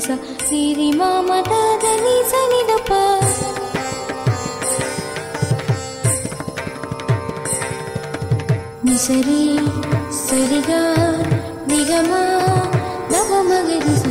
ಸ ಸಿರಿ ಮಾಮ ದಾದಲಿ ಸನಿದಪ್ಪ ನಿಸರಿ ಸರಿಗ ನಿಗಮ ನಗಮಗರಿ ಸ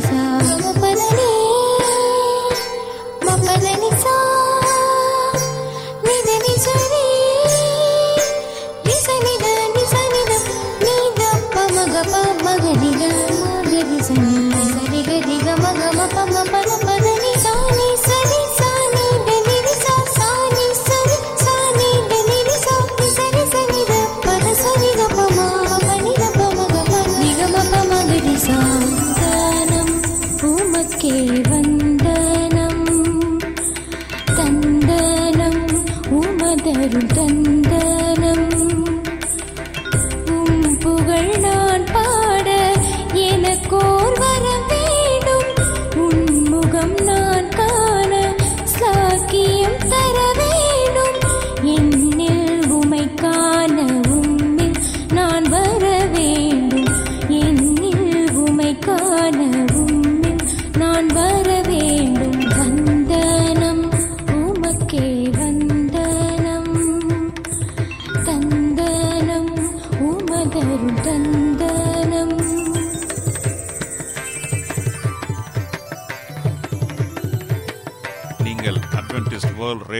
வந்த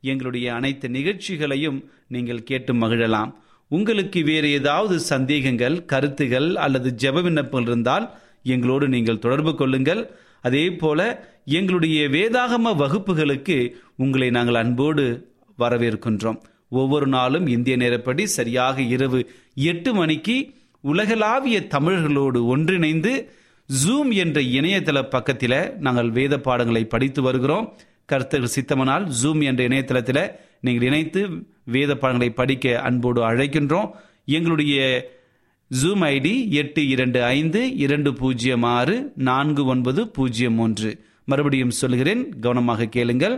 எங்களுடைய அனைத்து நிகழ்ச்சிகளையும் நீங்கள் கேட்டு மகிழலாம். உங்களுக்கு வேறு ஏதாவது சந்தேகங்கள் கருத்துகள் அல்லது ஜெப விண்ணப்பங்கள் இருந்தால் எங்களோடு நீங்கள் தொடர்பு கொள்ளுங்கள். அதே போல எங்களுடைய வேதாகம வகுப்புகளுக்கு உங்களை நாங்கள் அன்போடு வரவேற்கின்றோம். ஒவ்வொரு நாளும் இந்திய நேரப்படி சரியாக இரவு எட்டு மணிக்கு உலகளாவிய தமிழர்களோடு ஒன்றிணைந்து ஜூம் என்ற இணையதள பக்கத்தில் நாங்கள் வேத பாடங்களை படித்து வருகிறோம். கருத்துகள் சித்தமனால் ஜூம் என்ற இணையதளத்தில் நீங்கள் இணைத்து வேத பாடங்களை படிக்க அன்போடு அழைக்கின்றோம். எங்களுடைய ஜூம் ஐடி எட்டு இரண்டு ஐந்து இரண்டு பூஜ்ஜியம் ஆறு நான்கு ஒன்பது பூஜ்ஜியம் ஒன்று. மறுபடியும் சொல்கிறேன் கவனமாக கேளுங்கள்.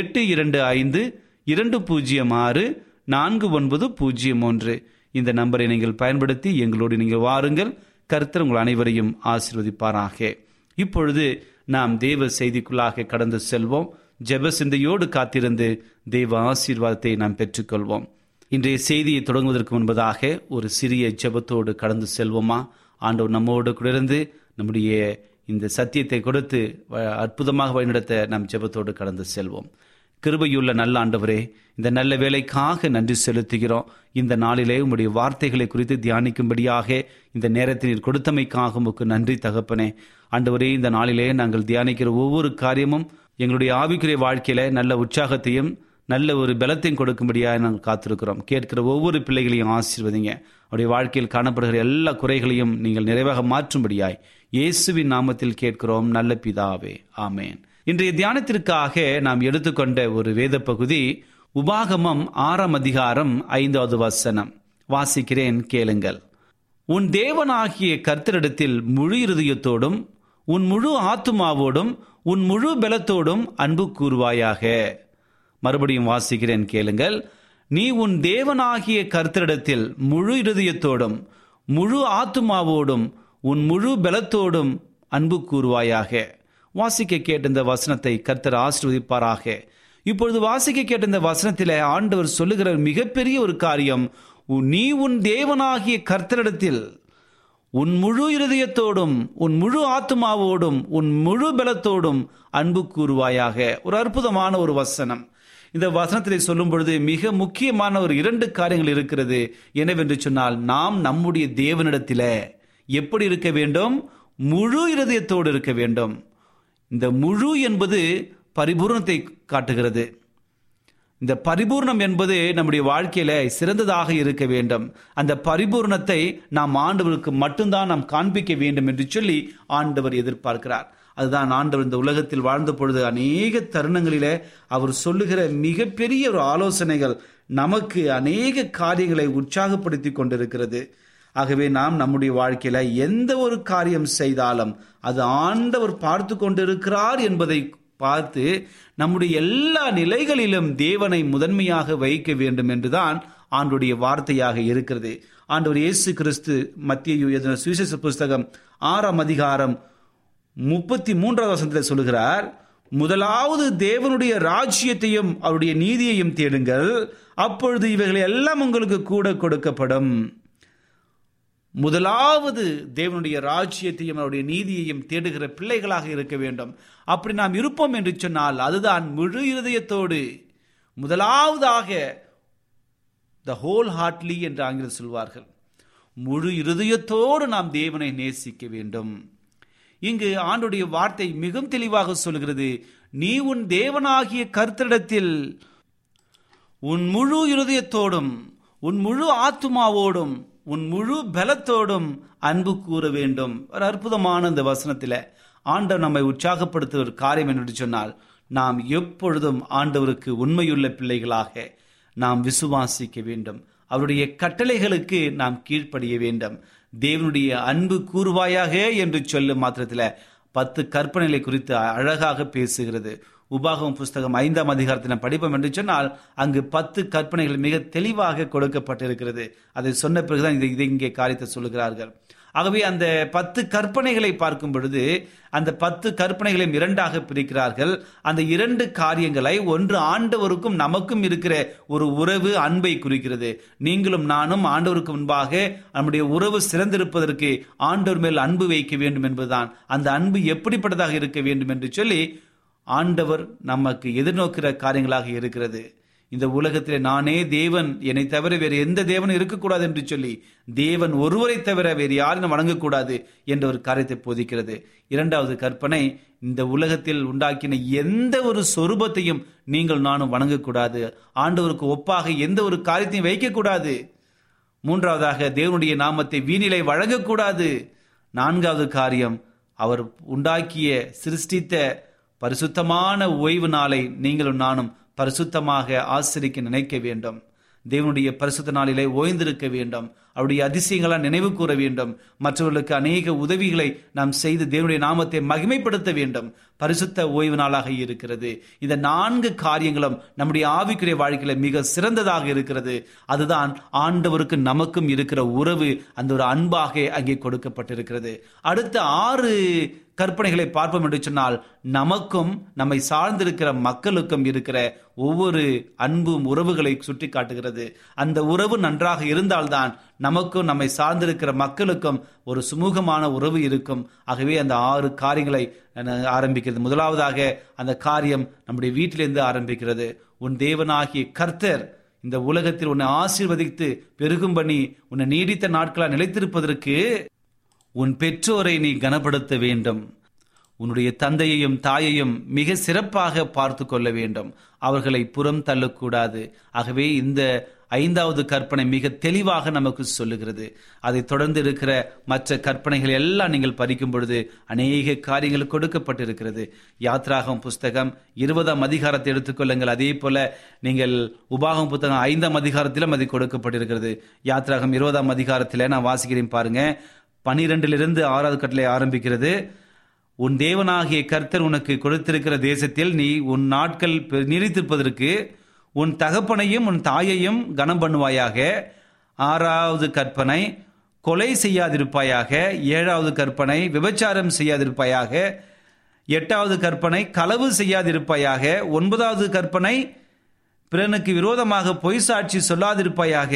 எட்டு இரண்டு ஐந்து இரண்டு பூஜ்ஜியம் ஆறு நான்கு ஒன்பது பூஜ்ஜியம் ஒன்று. இந்த நம்பரை நீங்கள் பயன்படுத்தி எங்களோடு நீங்கள் வாருங்கள். கருத்தர் உங்கள் அனைவரையும் ஆசிர்வதிப்பாராக. இப்பொழுது நாம் தேவ செய்திக்குள்ளாக கடந்து செல்வோம். ஜெப சிந்தையோடு காத்திருந்து தெய்வ ஆசீர்வாதத்தை நாம் பெற்றுக்கொள்வோம். இன்றைய செய்தியை தொடங்குவதற்கு முன்பதாக ஒரு சிறிய ஜெபத்தோடு கடந்து செல்வோமா? ஆண்டவர் நம்மோடு கூட இருந்து நம்முடைய இந்த சத்தியத்தை கொடுத்து வ- அற்புதமாக வழிநடத்த நாம் ஜெபத்தோடு கடந்து செல்வோம். கிருபையுள்ள நல்ல ஆண்டவரே இந்த நல்ல வேலைக்காக நன்றி செலுத்துகிறோம். இந்த நாளிலே உம்முடைய வார்த்தைகளை குறித்து தியானிக்கும்படியாக இந்த நேரத்தில் நீர் கொடுத்தமைக்காக உமக்கு நன்றி தகப்பனே. ஆண்டவரே இந்த நாளிலே நாங்கள் தியானிக்கிற ஒவ்வொரு காரியமும் எங்களுடைய ஆவிக்குரிய வாழ்க்கையில நல்ல உற்சாகத்தையும் நல்ல ஒரு பலத்தையும் கொடுக்கும்படியாக நாங்கள் காத்திருக்கிறோம். கேட்கிற ஒவ்வொரு பிள்ளைகளையும் ஆசீர்வதிங்க. அவருடைய வாழ்க்கையில் காணப்படுகிற எல்லா குறைகளையும் நீங்கள் நிறைவாக மாற்றும்படியாய் இயேசுவின் நாமத்தில் கேட்கிறோம். நல்ல பிதாவே. ஆமேன். இன்றைய தியானத்திற்காக நாம் எடுத்துக்கொண்ட ஒரு வேத பகுதி உபாகமம் ஆறாம் அதிகாரம் ஐந்தாவது வசனம். வாசிக்கிறேன் கேளுங்கள். உன் தேவனாகிய கர்த்தரிடத்தில் முழு இருதயத்தோடும் உன் முழு ஆத்துமாவோடும் உன் முழு பலத்தோடும் அன்பு கூறுவாயாக. மறுபடியும் வாசிக்கிறேன் கேளுங்கள். நீ உன் தேவனாகிய கர்த்தரிடத்தில் முழு இருதயத்தோடும் முழு ஆத்துமாவோடும் உன் முழு பலத்தோடும் அன்பு கூறுவாயாக. வாசிக்க கேட்ட இந்த வசனத்தை கர்த்தர் ஆசிர்வதிப்பாராக. இப்பொழுது வாசிக்க கேட்ட இந்த வசனத்தில் ஆண்டவர் சொல்லுகிற மிகப்பெரிய ஒரு காரியம் நீ உன் தேவனாகிய கர்த்தரிடத்தில் உன் முழு இருதயத்தோடும் உன் முழு ஆத்துமாவோடும் உன் முழு பலத்தோடும் அன்பு கூறுவாயாக. ஒரு அற்புதமான ஒரு வசனம். இந்த வசனத்திலே சொல்லும் பொழுது மிக முக்கியமான ஒரு இரண்டு காரியங்கள் இருக்கிறது. என்னவென்று சொன்னால் நாம் நம்முடைய தேவனிடத்தில எப்படி இருக்க வேண்டும்? முழு இருதயத்தோடு இருக்க வேண்டும். இந்த முழு என்பது பரிபூரணத்தை காட்டுகிறது. இந்த பரிபூர்ணம் என்பது நம்முடைய வாழ்க்கையில சிறந்ததாக இருக்க வேண்டும். அந்த பரிபூர்ணத்தை நாம் ஆண்டவருக்கு மட்டும்தான் நாம் காண்பிக்க வேண்டும் என்று சொல்லி ஆண்டவர் எதிர்பார்க்கிறார். அதுதான் ஆண்டவர் இந்த உலகத்தில் வாழ்ந்த பொழுது அநேக தருணங்களிலே அவர் சொல்லுகிற மிகப்பெரிய ஒரு ஆலோசனைகள் நமக்கு அநேக காரியங்களை உற்சாகப்படுத்தி கொண்டிருக்கிறது. ஆகவே நாம் நம்முடைய வாழ்க்கையில எந்த ஒரு காரியம் செய்தாலும் அது ஆண்டவர் பார்த்து கொண்டிருக்கிறார் என்பதை பார்த்து நம்முடைய எல்லா நிலைகளிலும் தேவனை முதன்மையாக வைக்க வேண்டும் என்றுதான் ஆண்டுடைய வார்த்தையாக இருக்கிறது. ஆண்டவர் இயேசு கிறிஸ்து மத்திய எழுதின சுவிசேஷ புஸ்தகம் ஆறாம் அதிகாரம் முப்பத்தி மூன்றாவது வசனத்தில் சொல்கிறார் முதலாவது தேவனுடைய ராஜ்யத்தையும் அவருடைய நீதியையும் தேடுங்கள் அப்பொழுது இவைகளை எல்லாம் உங்களுக்கு கூட கொடுக்கப்படும். முதலாவது தேவனுடைய ராஜ்யத்தையும் அவருடைய நீதியையும் தேடுகிற பிள்ளைகளாக இருக்க வேண்டும். அப்படி நாம் இருப்போம் என்று சொன்னால் அதுதான் முழு இருதயத்தோடு. முதலாவதாக த ஹோல் ஹார்ட்லி என்று ஆங்கிலம் சொல்வார்கள். முழு இருதயத்தோடு நாம் தேவனை நேசிக்க வேண்டும். இங்கு ஆண்டுடைய வார்த்தை மிகவும் தெளிவாக சொல்கிறது. நீ உன் தேவனாகிய கருத்திடத்தில் உன் முழு இருதயத்தோடும் உன் முழு ஆத்துமாவோடும் உன் முழு பலத்தோடும் அன்பு கூற வேண்டும். ஒரு அற்புதமான இந்த வசனத்தில் ஆண்டவர் நம்மை உற்சாகப்படுத்துகிற ஒரு காரியம் என்று சொன்னால் நாம் எப்பொழுதும் ஆண்டவருக்கு உண்மையுள்ள பிள்ளைகளாக நாம் விசுவாசிக்க வேண்டும். அவருடைய கட்டளைகளுக்கு நாம் கீழ்ப்படிய வேண்டும். தேவனுடைய அன்பு கூறுவாயாக என்று சொல்லும் மாத்திரத்தில் பத்து கற்பனைகளை குறித்து அழகாக பேசுகிறது. உபாகம் புஸ்தகம் ஐந்தாம் அதிகாரத்தின படிப்போம் என்று சொன்னால் அங்கு பத்து கற்பனைகள் மிக தெளிவாக கொடுக்கப்பட்டிருக்கிறது. அதை சொன்ன பிறகுதான் இதை இதை இங்கே காரியத்தை சொல்லுகிறார்கள். ஆகவே அந்த பத்து கற்பனைகளை பார்க்கும் பொழுது அந்த பத்து கற்பனைகளையும் இரண்டாக பிரிக்கிறார்கள். அந்த இரண்டு காரியங்களை ஒன்று ஆண்டவருக்கும் நமக்கும் இருக்கிற ஒரு உறவு அன்பை குறிக்கிறது. நீங்களும் நானும் ஆண்டவருக்கு முன்பாக நம்முடைய உறவு சிறந்திருப்பதற்கு ஆண்டவர் மேல் அன்பு வைக்க வேண்டும் என்பதுதான். அந்த அன்பு எப்படிப்பட்டதாக இருக்க வேண்டும் என்று சொல்லி ஆண்டவர் நமக்கு எதிர்நோக்கிற காரியங்களாக இருக்கிறது. இந்த உலகத்திலே நானே தேவன் என்னை தவிர வேறு எந்த தேவனும் இருக்கக்கூடாது என்று சொல்லி தேவன் ஒருவரை தவிர வேறு யாரும் வணங்கக்கூடாது என்ற ஒரு காரியத்தை போதிக்கிறது. இரண்டாவது கற்பனை இந்த உலகத்தில் உண்டாக்கின எந்த ஒரு சொரூபத்தையும் நீங்கள் நானும் வணங்கக்கூடாது. ஆண்டவருக்கு ஒப்பாக எந்த ஒரு காரியத்தையும் வைக்கக்கூடாது. மூன்றாவதாக தேவனுடைய நாமத்தை வீணிலை வழங்கக்கூடாது. நான்காவது காரியம் அவர் உண்டாக்கிய சிருஷ்டித்த பரிசுத்தமான ஓய்வு நாளை நீங்களும் நானும் பரிசுத்தமாக ஆசிரிக்க நினைக்க வேண்டும். தேவனுடைய பரிசுத்த நாளிலே ஓய்ந்திருக்க வேண்டும். அவருடைய அதிசயங்களால் நினைவு கூற வேண்டும். மற்றவர்களுக்கு அநேக உதவிகளை நாம் செய்து தேவனுடைய நாமத்தை மகிமைப்படுத்த வேண்டும். பரிசுத்த ஓய்வு நாளாக இருக்கிறது. இந்த நான்கு காரியங்களும் நம்முடைய ஆவிக்குரிய வாழ்க்கையில மிக சிறந்ததாக இருக்கிறது. அதுதான் ஆண்டவருக்கு நமக்கும் இருக்கிற உறவு. அந்த ஒரு அன்பாக அங்கே கொடுக்கப்பட்டிருக்கிறது. அடுத்த ஆறு கற்பனைகளை பார்ப்போம் என்று சொன்னால் நமக்கும் நம்மை சார்ந்திருக்கிற மக்களுக்கும் இருக்கிற ஒவ்வொரு அன்பும் உறவுகளை சுட்டி காட்டுகிறது அந்த உறவு நன்றாக இருந்தால்தான் நமக்கும் நம்மை சார்ந்திருக்கிற மக்களுக்கும் ஒரு சுமூகமான உறவு இருக்கும். ஆகவே அந்த ஆறு காரியங்களை ஆரம்பிக்கிறது. முதலாவதாக அந்த காரியம் நம்முடைய வீட்டிலிருந்து ஆரம்பிக்கிறது. உன் தேவனாகிய கர்த்தர் இந்த உலகத்தில் உன்னை ஆசீர்வதித்து பெருகும் பண்ணி உன்னை நீடித்த நாட்களாக நிலைத்திருப்பதற்கு உன் பெற்றோரை நீ கனப்படுத்த வேண்டும். உன்னுடைய தந்தையையும் தாயையும் மிக சிறப்பாக பார்த்து கொள்ள வேண்டும். அவர்களை புறம் தள்ளக்கூடாது. ஆகவே இந்த ஐந்தாவது கற்பனை மிக தெளிவாக நமக்கு சொல்லுகிறது. அதை தொடர்ந்து இருக்கிற மற்ற கற்பனைகள் எல்லாம் நீங்கள் பறிக்கும் பொழுது அநேக காரியங்கள் கொடுக்கப்பட்டிருக்கிறது. யாத்ராகம் புஸ்தகம் இருபதாம் அதிகாரத்தை எடுத்துக்கொள்ளுங்கள் அதே போல நீங்கள் உபாகம் புத்தகம் ஐந்தாம் அதிகாரத்திலும் அது கொடுக்கப்பட்டிருக்கிறது. யாத்ராகம் இருபதாம் அதிகாரத்தில் நான் வாசிக்கிறேன் பாருங்க. பனிரெண்டிலிருந்து ஆறாவது கட்டளை ஆரம்பிக்கிறது. உன் தேவனாகிய கர்த்தர் உனக்கு கொடுத்திருக்கிற தேசத்தில் நீ உன் நாட்கள் நீடித்திருப்பதற்கு உன் தகப்பனையும் உன் தாயையும் கனம் பண்ணுவாயாக. ஆறாவது கற்பனை கொலை செய்யாதிருப்பாயாக. ஏழாவது கற்பனை விபச்சாரம் செய்யாதிருப்பாயாக. எட்டாவது கற்பனை களவு செய்யாதிருப்பாயாக. ஒன்பதாவது கற்பனை பிறனுக்கு விரோதமாக பொய் சாட்சி சொல்லாதிருப்பாயாக.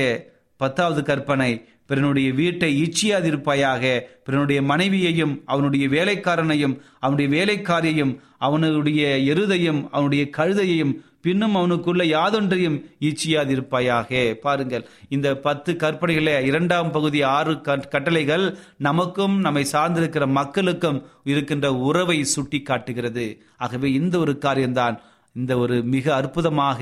பத்தாவது கற்பனை பிறனுடைய வீட்டை இச்சியாதிருப்பாயாக. பிறனுடைய மனைவியையும் அவனுடைய வேலைக்காரனையும் அவனுடைய வேலைக்காரியையும் அவனுடைய எருதையும் அவனுடைய கழுதையையும் பின்னும் அவனுக்குள்ள யாதொன்றையும் ஈச்சியாதிருப்பாயாக. பாருங்கள் இந்த பத்து கற்பனைகளே இரண்டாம் பகுதி ஆறு கட்டளைகள் நமக்கும் நம்மை சார்ந்திருக்கிற மக்களுக்கும் இருக்கின்ற உறவை சுட்டி காட்டுகிறது ஆகவே இந்த ஒரு காரியம்தான் இந்த ஒரு மிக அற்புதமாக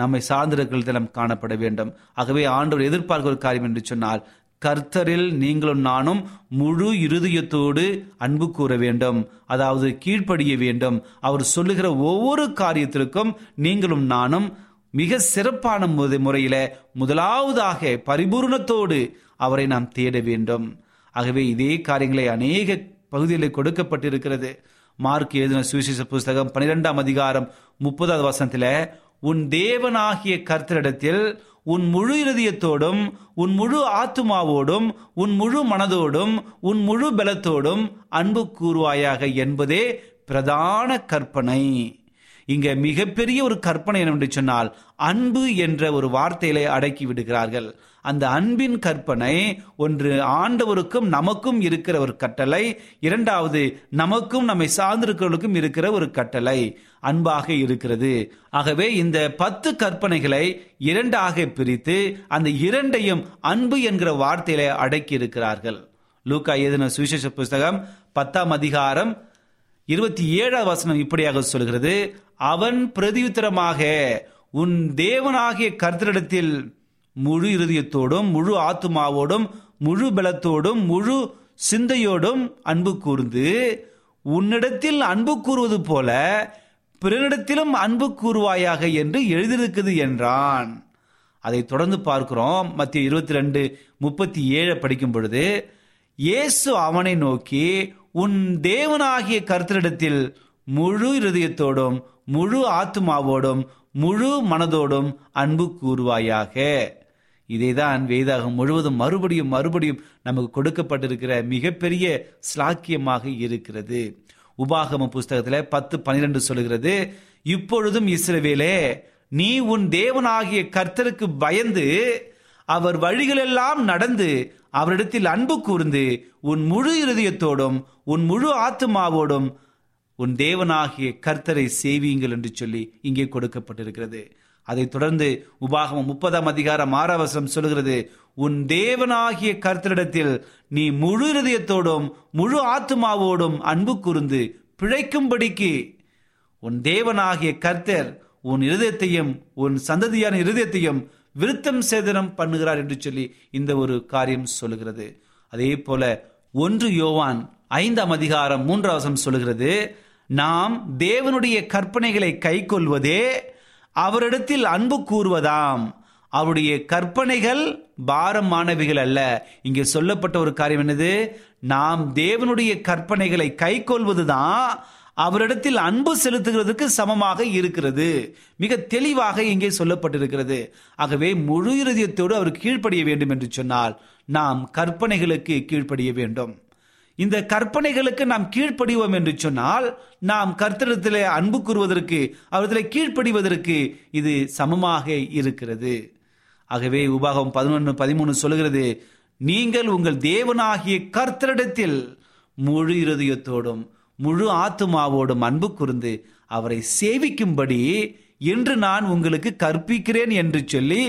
நம்மை சார்ந்திருக்கிறது தினம் காணப்பட வேண்டும். ஆகவே ஆண்டவர் எதிர்பார்க்கிற ஒரு காரியம் என்று சொன்னால் கர்த்தரில் நீங்களும் நானும் முழு இருதயத்தோடு அன்பு கூற வேண்டும். அதாவது கீழ்ப்படிய வேண்டும். அவர் சொல்லுகிற ஒவ்வொரு காரியத்திற்கும் நீங்களும் நானும் மிக சிறப்பான முறையில முதலாவதாக பரிபூர்ணத்தோடு அவரை நாம் தேட வேண்டும். ஆகவே இதே காரியங்களை அநேக பகுதிகளில் கொடுக்கப்பட்டிருக்கிறது. மார்க் எழுதின சுவிசேஷ புஸ்தகம் பன்னிரெண்டாம் அதிகாரம் முப்பதாவது வசனத்தில் உன் தேவனாகிய கர்த்தரிடத்தில் உன் முழு இருதயத்தோடும் உன் முழு ஆத்துமாவோடும் உன் முழு மனதோடும் உன் முழு பலத்தோடும் அன்பு கூறுவாயாக என்பதே பிரதான கற்பனை. இங்க மிகப்பெரிய ஒரு கற்பனை என்னவென்று சொன்னால் அன்பு என்ற ஒரு வார்த்தையிலே அடக்கி விடுகிறார்கள். அந்த அன்பின் கற்பனை ஒன்று ஆண்டவருக்கும் நமக்கும் இருக்கிற ஒரு கட்டளை. இரண்டாவது நமக்கும் நம்மை சார்ந்திருக்கிறவர்களுக்கும் இருக்கிற ஒரு கட்டளை அன்பாக இருக்கிறது. ஆகவே இந்த பத்து கற்பனைகளை இரண்டாக பிரித்து அந்த இரண்டையும் அன்பு என்கிற வார்த்தையில அடக்கி இருக்கிறார்கள். லூக்கா எழுதின சுவிசேஷ புஸ்தகம் பத்தாம் அதிகாரம் இருபத்தி ஏழாவது வசனம் இப்படியாக சொல்கிறது. அவன் பிரதியுத்தரமாக உன் தேவனாகிய கர்த்தரிடத்தில் முழு இருதயத்தோடும் முழு ஆத்துமாவோடும் முழு பலத்தோடும் முழு சிந்தையோடும் அன்பு கூர்ந்து உன்னிடத்தில் அன்பு கூறுவது போல பிறனிடத்திலும் அன்பு கூறுவாயாக என்று எழுதியிருக்குது என்றான். அதை தொடர்ந்து பார்க்கிறோம். மத்திய இருபத்தி ரெண்டு முப்பத்தி ஏழை படிக்கும் பொழுது இயேசு அவனை நோக்கி உன் தேவனாகிய கருத்தரிடத்தில் முழு இருதயத்தோடும் முழு ஆத்மாவோடும் முழு மனதோடும் அன்பு கூறுவாயாக. இதைதான் வேதாகம் முழுவதும் மறுபடியும் மறுபடியும் நமக்கு கொடுக்கப்பட்டிருக்கிற மிகப்பெரிய ஸ்லாக்கியமாக இருக்கிறது. உபாகம புஸ்தகத்தில் பத்து பனிரெண்டு சொல்லுகிறது இப்பொழுதும் இஸ்ரவேலே நீ உன் தேவனாகிய கர்த்தருக்கு பயந்து அவர் வழிகளெல்லாம் நடந்து அவரிடத்தில் அன்பு கூர்ந்து உன் முழு இருதயத்தோடும் உன் முழு ஆத்மாவோடும் உன் தேவனாகிய கர்த்தரை சேவியுங்கள் என்று சொல்லி இங்கே கொடுக்கப்பட்டிருக்கிறது. அதைத் தொடர்ந்து உபாகமம் முப்பதாம் அதிகாரம் ஆறாவசம் சொல்கிறது உன் தேவனாகிய கர்த்தரிடத்தில் நீ முழு இருதயத்தோடும் முழு ஆத்துமாவோடும் அன்பு கூர்ந்து பிழைக்கும்படிக்கு உன் தேவனாகிய கர்த்தர் உன் இருதயத்தையும் உன் சந்ததியான இருதயத்தையும் விருத்தம் சேதனம் பண்ணுகிறார் என்று சொல்லி இந்த ஒரு காரியம் சொல்லுகிறது. அதே போல ஒன்று யோவான் ஐந்தாம் அதிகாரம் மூன்றாவசம் சொல்லுகிறது நாம் தேவனுடைய கற்பனைகளை கைக்கொள்வதே அவரிடத்தில் அன்பு கூறுவதாம். அவருடைய கற்பனைகள் பாரமானவைகள் அல்ல. இங்கே சொல்லப்பட்ட ஒரு காரியம் என்னது? நாம் தேவனுடைய கற்பனைகளை கைக்கொள்வதுதான் அவரிடத்தில் அன்பு செலுத்துகிறதுக்கு சமமாக இருக்கிறது. மிக தெளிவாக இங்கே சொல்லப்பட்டிருக்கிறது. ஆகவே முழு இறுதியத்தோடு அவர் கீழ்ப்படிய வேண்டும் என்று சொன்னால் நாம் கற்பனைகளுக்கு கீழ்ப்படிய வேண்டும். இந்த கற்பனைகளுக்கு நாம் கீழ்ப்படிவோம் என்று சொன்னால் நாம் கர்த்தரிடத்திலே அன்பு கூறுவதற்கு அவரிடத்திலே கீழ்ப்படிவதற்கு இது சமமாக இருக்கிறது. ஆகவே உபாகம் பதினொன்று பதிமூணு சொல்லுகிறது நீங்கள் உங்கள் தேவனாகிய கர்த்தரிடத்தில் முழு இருதயத்தோடும் முழு ஆத்துமாவோடும் அன்பு கூர்ந்து அவரை சேவிக்கும்படி என்று நான் உங்களுக்கு கற்பிக்கிறேன் என்று சொல்லி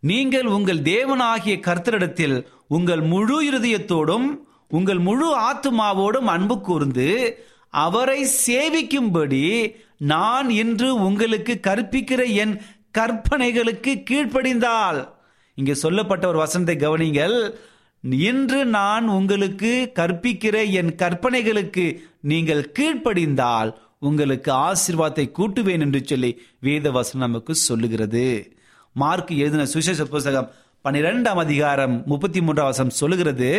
நீங்கள் உங்கள் தேவனாகிய கர்த்தரிடத்தில் உங்கள் முழு இருதயத்தோடும் உங்கள் முழு ஆத்துமாவோடும் அன்பு கூர்ந்து அவரை சேவிக்கும்படி நான் இன்று உங்களுக்கு கற்பிக்கிற என் கற்பனைகளுக்கு கீழ்ப்படிந்தால். இங்கே சொல்லப்பட்ட ஒரு வசனத்தை கவனிங்கள். இன்று நான் உங்களுக்கு கற்பிக்கிற என் கற்பனைகளுக்கு நீங்கள் கீழ்ப்படிந்தால் உங்களுக்கு ஆசீர்வாதத்தை கூட்டுவேன் என்று சொல்லி வேத வசனம் நமக்கு சொல்லுகிறது. மார்க் எழுதின சுசேஷ புஸ்தகம் பன்னிரெண்டாம் அதிகாரம் முப்பத்தி மூன்றாம் வசனம் சொல்லுகிறது.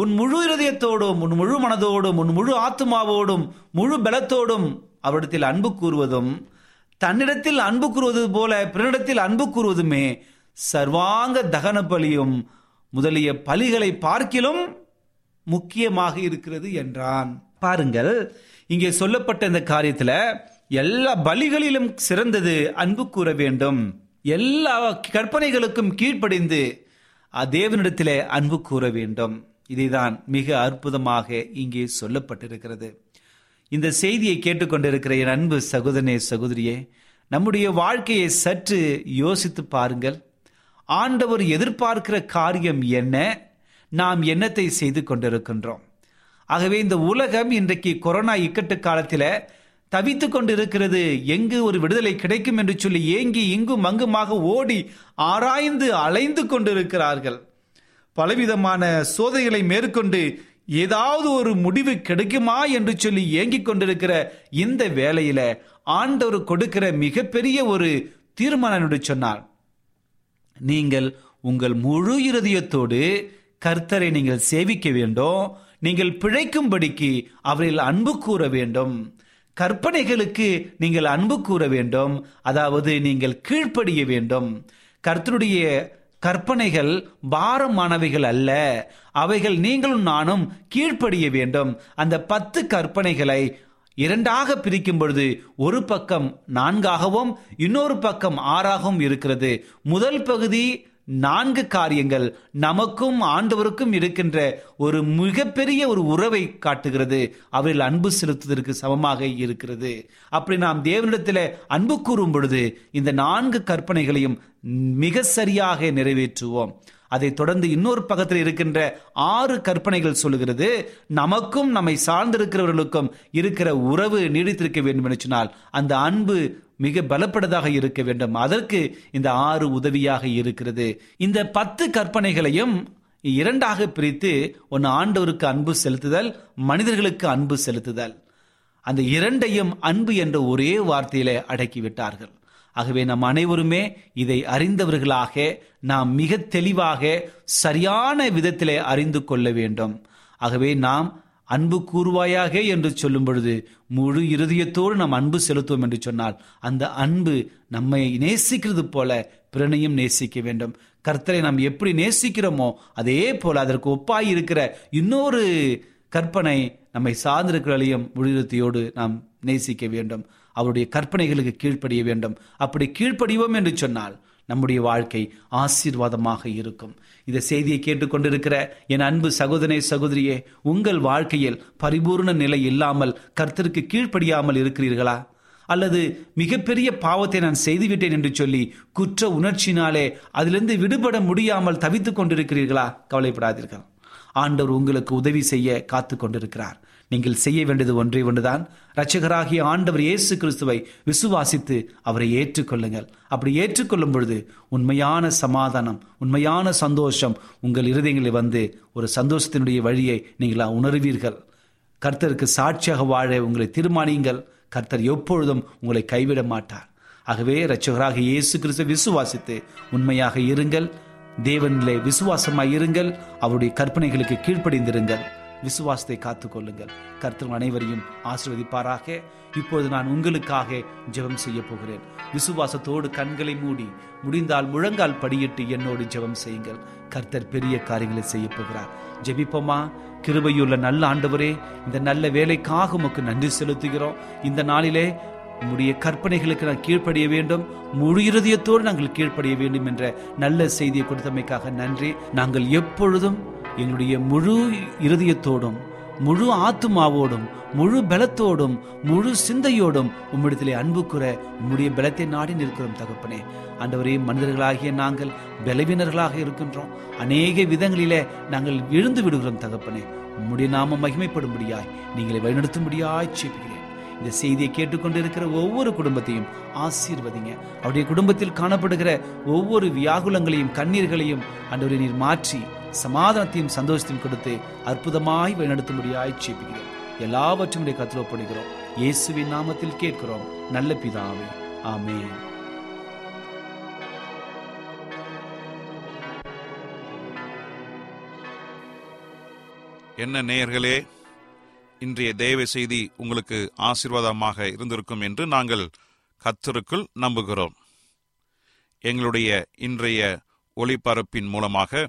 உன் முழு இருதயத்தோடும் உன் முழு மனதோடும் உன் முழு ஆத்மாவோடும் முழு பலத்தோடும் அவரிடத்தில் அன்பு கூறுவதும் தன்னிடத்தில் அன்பு கூறுவது போல பிறனிடத்தில் அன்பு கூறுவதுமே சர்வாங்க தகன பலியும். முதலிய பலிகளை பார்க்கிலும் முக்கியமாக இருக்கிறது என்றான். பாருங்கள் இங்கே சொல்லப்பட்ட இந்த காரியத்தில் எல்லா பலிகளிலும் சிறந்தது அன்பு கூற வேண்டும். எல்லா கற்பனைகளுக்கும் கீழ்ப்படிந்து தேவனிடத்திலே அன்பு கூற வேண்டும். இதைதான் மிக அற்புதமாக இங்கே சொல்லப்பட்டிருக்கிறது. இந்த செய்தியை கேட்டுக்கொண்டிருக்கிற என் அன்பு சகோதரனே சகோதரியே நம்முடைய வாழ்க்கையை சற்று யோசித்து பாருங்கள். ஆண்டவர் எதிர்பார்க்கிற காரியம் என்ன? நாம் என்னத்தை செய்து கொண்டிருக்கின்றோம்? ஆகவே இந்த உலகம் இன்றைக்கு கொரோனா இக்கட்டு காலத்தில் தவித்து கொண்டிருக்கிறது. எங்கு ஒரு விடுதலை கிடைக்கும் என்று சொல்லி ஏங்கி இங்கும் அங்குமாக ஓடி ஆராய்ந்து அலைந்து கொண்டிருக்கிறார்கள். பலவிதமான சோதனைகளை மேற்கொண்டு ஏதாவது ஒரு முடிவு கிடைக்குமா என்று சொல்லி ஏங்கிக் கொண்டிருக்கிற இந்த வேலையில ஆண்டவர் கொடுக்கிற மிகப்பெரிய ஒரு தீர்மானம் என்று சொன்னார். நீங்கள் உங்கள் முழு இருதயத்தோடு கர்த்தரை நீங்கள் சேவிக்க வேண்டும். நீங்கள் பிழைக்கும்படிக்கு அவரில் அன்பு கூற வேண்டும். கற்பனைகளுக்கு நீங்கள் அன்பு கூற வேண்டும். அதாவது நீங்கள் கீழ்ப்படிய வேண்டும். கர்த்தருடைய கற்பனைகள் பாரமானவைகள் அல்ல. அவைகள் நீங்களும் நானும் கீழ்ப்படிய வேண்டும். அந்த பத்து கற்பனைகளை இரண்டாக பிரிக்கும் பொழுது ஒரு பக்கம் நான்காகவும் இன்னொரு பக்கம் ஆறாகவும் இருக்கிறது. முதல் பகுதி நான்கு காரியங்கள் நமக்கும் ஆண்டவருக்கும் இருக்கின்ற ஒரு மிகப்பெரிய ஒரு உறவை காட்டுகிறது. அவரில் அன்பு செலுத்துவதற்கு சமமாக இருக்கிறது. அப்படி நாம் தேவனிடத்தில் அன்பு கூறும் பொழுது இந்த நான்கு கற்பனைகளையும் மிக சரியாக நிறைவேற்றுவோம். அதை தொடர்ந்து இன்னொரு பக்கத்தில் இருக்கின்ற ஆறு கற்பனைகள் சொல்லுகிறது. நமக்கும் நம்மை சார்ந்திருக்கிறவர்களுக்கும் இருக்கிற உறவு நீடித்திருக்க வேண்டும் என்று சொன்னால் அந்த அன்பு மிக பலப்படதாக இருக்க வேண்டும். அதற்கு இந்த ஆறு உதவியாக இருக்கிறது. இந்த பத்து கற்பனைகளையும் இரண்டாக பிரித்து ஒன்று ஆண்டவருக்கு அன்பு செலுத்துதல் மனிதர்களுக்கு அன்பு செலுத்துதல். அந்த இரண்டையும் அன்பு என்ற ஒரே வார்த்தையிலே அடக்கிவிட்டார்கள். ஆகவே நம் அனைவருமே இதை அறிந்தவர்களாக நாம் மிக தெளிவாக சரியான விதத்திலே அறிந்து கொள்ள வேண்டும். ஆகவே நாம் அன்பு கூறுவாயாக என்று சொல்லும் பொழுது முழு இருதயத்தோடு நாம் அன்பு செலுத்துவோம் என்று சொன்னால் அந்த அன்பு நம்மை நேசிக்கிறது போல பிறனையும் நேசிக்க வேண்டும். கர்த்தரை நாம் எப்படி நேசிக்கிறோமோ அதே போல அதற்கு ஒப்பாய் இருக்கிற இன்னொரு கற்பனை நம்மை சார்ந்திருக்கிறதையும் முழுதத்தையோடு நாம் நேசிக்க வேண்டும். அவருடைய கற்பனைகளுக்கு கீழ்ப்படிய வேண்டும். அப்படி கீழ்ப்படிவோம் என்று சொன்னால் நம்முடைய வாழ்க்கை ஆசீர்வாதமாக இருக்கும். இந்த செய்தியை கேட்டுக்கொண்டிருக்கிற என் அன்பு சகோதரே சகோதரியே உங்கள் வாழ்க்கையில் பரிபூர்ண நிலை இல்லாமல் கர்த்தருக்கு கீழ்ப்படியாமல் இருக்கிறீர்களா? அல்லது மிகப்பெரிய பாவத்தை நான் செய்துவிட்டேன் என்று சொல்லி குற்ற உணர்ச்சினாலே அதிலிருந்து விடுபட முடியாமல் தவித்துக் கொண்டிருக்கிறீர்களா? கவலைப்படாதீர்கள். ஆண்டவர் உங்களுக்கு உதவி செய்ய காத்து கொண்டிருக்கிறார் நீங்கள் செய்ய வேண்டியது ஒன்றே ஒன்றுதான். இரட்சகராகிய ஆண்டவர் இயேசு கிறிஸ்துவை விசுவாசித்து அவரை ஏற்றுக்கொள்ளுங்கள். அப்படி ஏற்றுக்கொள்ளும் பொழுது உண்மையான சமாதானம் உண்மையான சந்தோஷம் உங்கள் இருதயங்களில் வந்து ஒரு சந்தோஷத்தினுடைய வழியை நீங்கள் உணர்வீர்கள். கர்த்தருக்கு சாட்சியாக வாழ உங்களை தீர்மானியுங்கள். கர்த்தர் எப்பொழுதும் உங்களை கைவிட மாட்டார். ஆகவே இரட்சகராக இயேசு கிறிஸ்து விசுவாசித்து உண்மையாக இருங்கள். தேவனிலே விசுவாசமாய் இருங்கள். அவருடைய கற்பனைகளுக்கு கீழ்ப்படிந்திருங்கள். விசுவாசத்தை காத்துக்கொள்ளுங்கள். கர்த்தர் அனைவரையும் ஆசிர்வதிப்பாராக. இப்பொழுது நான் உங்களுக்காக ஜெபம் செய்ய போகிறேன். விசுவாசத்தோடு கண்களை மூடி முடிந்தால் முழங்கால் படியிட்டு என்னோடு ஜெபம் செய்யுங்கள். கர்த்தர் பெரிய காரியங்களை செய்ய போகிறார். ஜெபிப்போமா? கிருபையுள்ள நல்ல ஆண்டவரே இந்த நல்ல வேலைக்காக உமக்கு நன்றி செலுத்துகிறோம். இந்த நாளிலே உம்முடைய கற்பனைகளுக்கு நான் கீழ்ப்படிய வேண்டும். முழு இருதயத்தோடு நாங்கள் கீழ்ப்படிய வேண்டும் என்ற நல்ல செய்தியை கொடுத்தமைக்காக நன்றி. நாங்கள் எப்பொழுதும் என்னுடைய முழு இருதயத்தோடும் முழு ஆத்துமாவோடும் முழு பலத்தோடும் முழு சிந்தையோடும் உம்மிடத்திலே அன்பு கூற உம்முடைய பலத்தை நாடி நிற்கிறோம் தகப்பனே. ஆண்டவரே மனிதர்களாகிய நாங்கள் பலவீனர்களாக இருக்கின்றோம். அநேக விதங்களிலே நாங்கள் விழுந்து விடுகிறோம் தகப்பனே. உம்முடைய நாம மகிமைப்படும்படியாய் நீங்களை வழிநடத்தும்படியாய் செய்கிறேன் இந்த செய்தியை கேட்டுக்கொண்டிருக்கிற ஒவ்வொரு குடும்பத்தையும் ஆசீர்வதிங்க. அவருடைய குடும்பத்தில் காணப்படுகிற ஒவ்வொரு வியாகுலங்களையும் கண்ணீர்களையும் அன்றவரை நீர் மாற்றி சமாதானத்தையும் சந்தோஷத்தையும் கொடுத்து அற்புதமாய் வழிநடத்தும்படியாய் செய்கிறேன் எல்லாவற்றும் கத்திரப்படுகிறோம் இயேசுவின் நாமத்தில் கேட்கிறோம். நல்ல பிதாவே. ஆமே என்ன நேயர்களே இன்றைய தேவ செய்தி உங்களுக்கு ஆசீர்வாதமாக இருந்திருக்கும் என்று நாங்கள் கத்தருக்குள் நம்புகிறோம். எங்களுடைய இன்றைய ஒளிபரப்பின் மூலமாக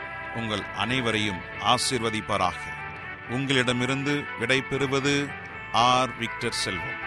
உங்கள் அனைவரையும் ஆசிர்வதிப்பாராக. உங்களிடமிருந்து விடை பெறுவது ஆர். விக்டர் செல்வம்.